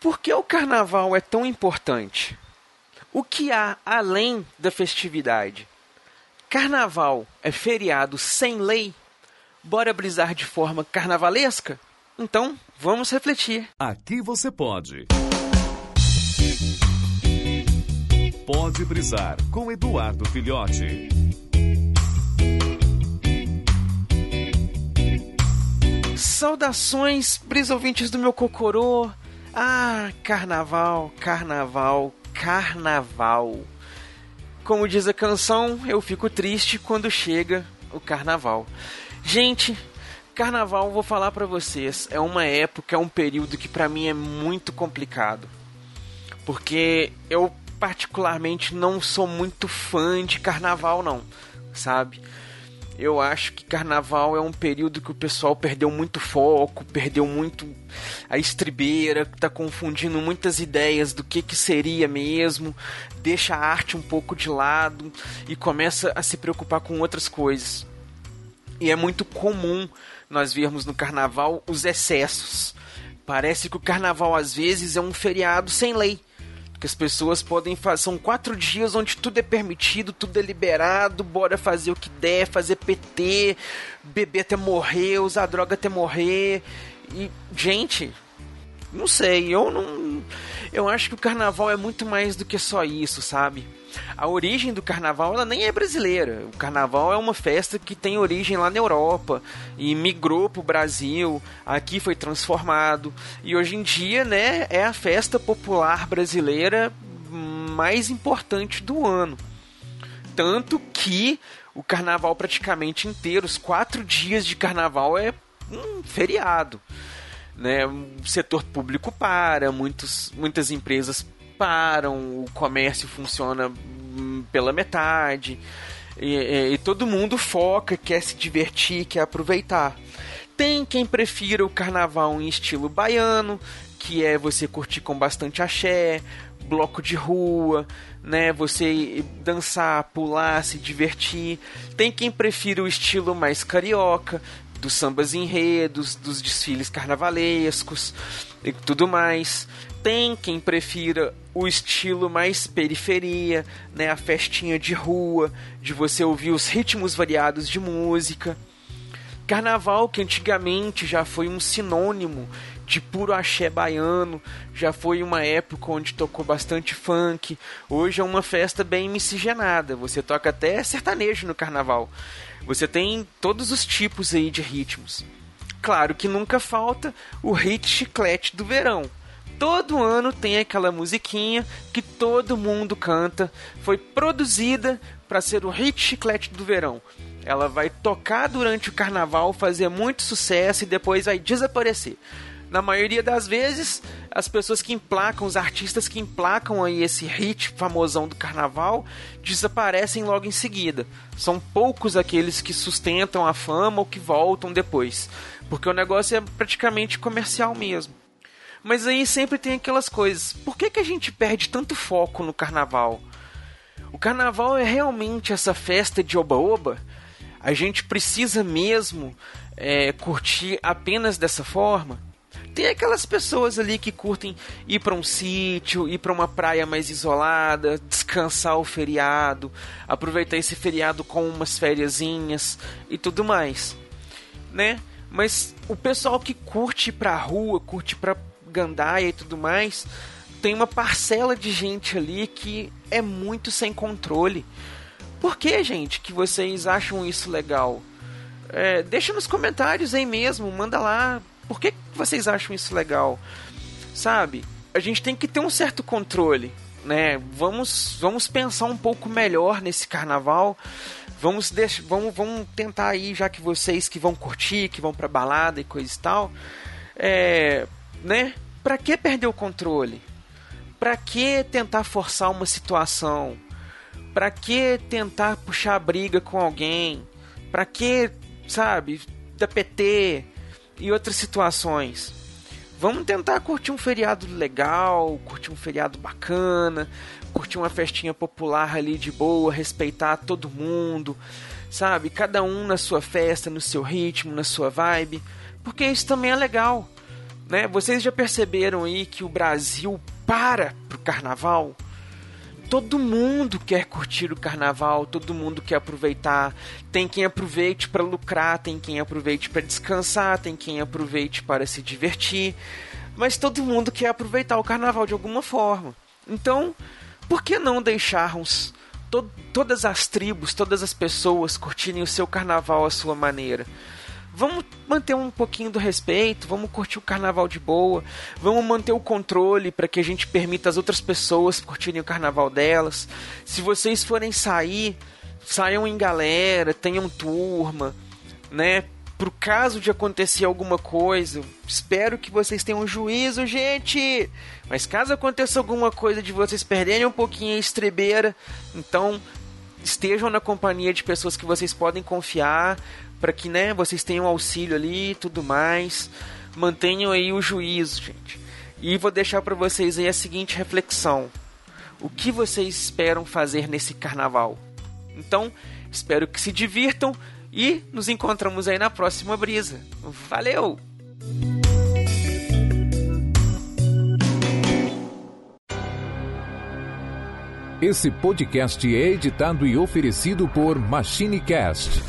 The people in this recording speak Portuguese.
Por que o carnaval é tão importante? O que há além da festividade? Carnaval é feriado sem lei? Bora brisar de forma carnavalesca? Então, vamos refletir. Aqui você pode. Pode brisar com Eduardo Filhote. Saudações, brisa ouvintes do meu cocorô. Ah, carnaval, carnaval, carnaval. Como diz a canção, eu fico triste quando chega o carnaval. Gente, carnaval, vou falar para vocês, é uma época, é um período que para mim é muito complicado. Porque eu particularmente não sou muito fã de carnaval não, sabe? Eu acho que carnaval é um período que o pessoal perdeu muito foco, perdeu muito a estribeira, tá confundindo muitas ideias do que, que seria mesmo, deixa a arte um pouco de lado e começa a se preocupar com outras coisas. E é muito comum nós vermos no carnaval os excessos. Parece que o carnaval às vezes é um feriado sem lei que as pessoas podem fazer. São quatro dias onde tudo é permitido, tudo é liberado, bora fazer o que der, fazer PT, beber até morrer, usar droga até morrer. E, gente, não sei, eu não. Eu acho que o carnaval é muito mais do que só isso, sabe? A origem do carnaval ela nem é brasileira. O carnaval é uma festa que tem origem lá na Europa e migrou para o Brasil. Aqui foi transformado e hoje em dia, né, é a festa popular brasileira mais importante do ano. Tanto que o carnaval praticamente inteiro, os quatro dias de carnaval é um feriado né? O setor público para, muitos, muitas empresas o comércio funciona hum, pela metade. E, e, e, todo mundo foca, quer se divertir, quer aproveitar. Tem quem prefira o carnaval em estilo baiano, que é você curtir com bastante axé, bloco de rua, né? Você dançar, pular, se divertir. Tem quem prefira o estilo mais carioca, dos sambas enredos, dos desfiles carnavalescos e tudo mais. Tem quem prefira o estilo mais periferia, né, a festinha de rua, de você ouvir os ritmos variados de música. Carnaval que antigamente já foi um sinônimo de puro axé baiano, já foi uma época onde tocou bastante funk. Hoje é uma festa bem miscigenada, você toca até sertanejo no carnaval. Você tem todos os tipos aí de ritmos. Claro que nunca falta o hit chiclete do verão. Todo ano tem aquela musiquinha que todo mundo canta. Foi produzida para ser o hit chiclete do verão. Ela vai tocar durante o carnaval, fazer muito sucesso e depois vai desaparecer na maioria das vezes, as pessoas que emplacam, os artistas que emplacam aí esse hit famosão do carnaval, desaparecem logo em seguida. São poucos aqueles que sustentam a fama ou que voltam depois, porque o negócio é praticamente comercial mesmo. Mas aí sempre tem aquelas coisas. Por que, que a gente perde tanto foco no carnaval? O carnaval é realmente essa festa de oba-oba? A gente precisa mesmo é, curtir apenas dessa forma? Tem aquelas pessoas ali que curtem ir para um sítio, ir para uma praia mais isolada, descansar o feriado, aproveitar esse feriado com umas fériasinhas e tudo mais, né? Mas o pessoal que curte pra rua, curte pra gandaia e tudo mais, tem uma parcela de gente ali que é muito sem controle. Por que, gente, que vocês acham isso legal? É, deixa nos comentários aí mesmo, manda lá, por que vocês acham isso legal? Sabe? A gente tem que ter um certo controle, né? Vamos, vamos pensar um pouco melhor nesse carnaval. Vamos, vamos, vamos tentar aí, já que vocês que vão curtir, que vão pra balada e coisa e tal, é, né? Pra que perder o controle? Pra que tentar forçar uma situação? Pra que tentar puxar briga com alguém? Pra que, sabe, da PT? E outras situações. Vamos tentar curtir um feriado legal, curtir um feriado bacana, curtir uma festinha popular ali de boa, respeitar todo mundo, sabe? Cada um na sua festa, no seu ritmo, na sua vibe, porque isso também é legal. Né? Vocês já perceberam aí que o Brasil para pro carnaval? Todo mundo quer curtir o carnaval, todo mundo quer aproveitar. Tem quem aproveite para lucrar, tem quem aproveite para descansar, tem quem aproveite para se divertir. Mas todo mundo quer aproveitar o carnaval de alguma forma. Então, por que não deixarmos to todas as tribos, todas as pessoas curtirem o seu carnaval à sua maneira? Vamos manter um pouquinho do respeito, vamos curtir o carnaval de boa, vamos manter o controle para que a gente permita as outras pessoas curtirem o carnaval delas. Se vocês forem sair, saiam em galera, tenham turma, né? Pro caso de acontecer alguma coisa, espero que vocês tenham juízo, gente. Mas caso aconteça alguma coisa de vocês perderem um pouquinho a estrebeira, então estejam na companhia de pessoas que vocês podem confiar, para que né, vocês tenham auxílio ali e tudo mais. Mantenham aí o juízo, gente. E vou deixar para vocês aí a seguinte reflexão: o que vocês esperam fazer nesse carnaval? Então, espero que se divirtam e nos encontramos aí na próxima brisa. Valeu! Esse podcast é editado e oferecido por MachineCast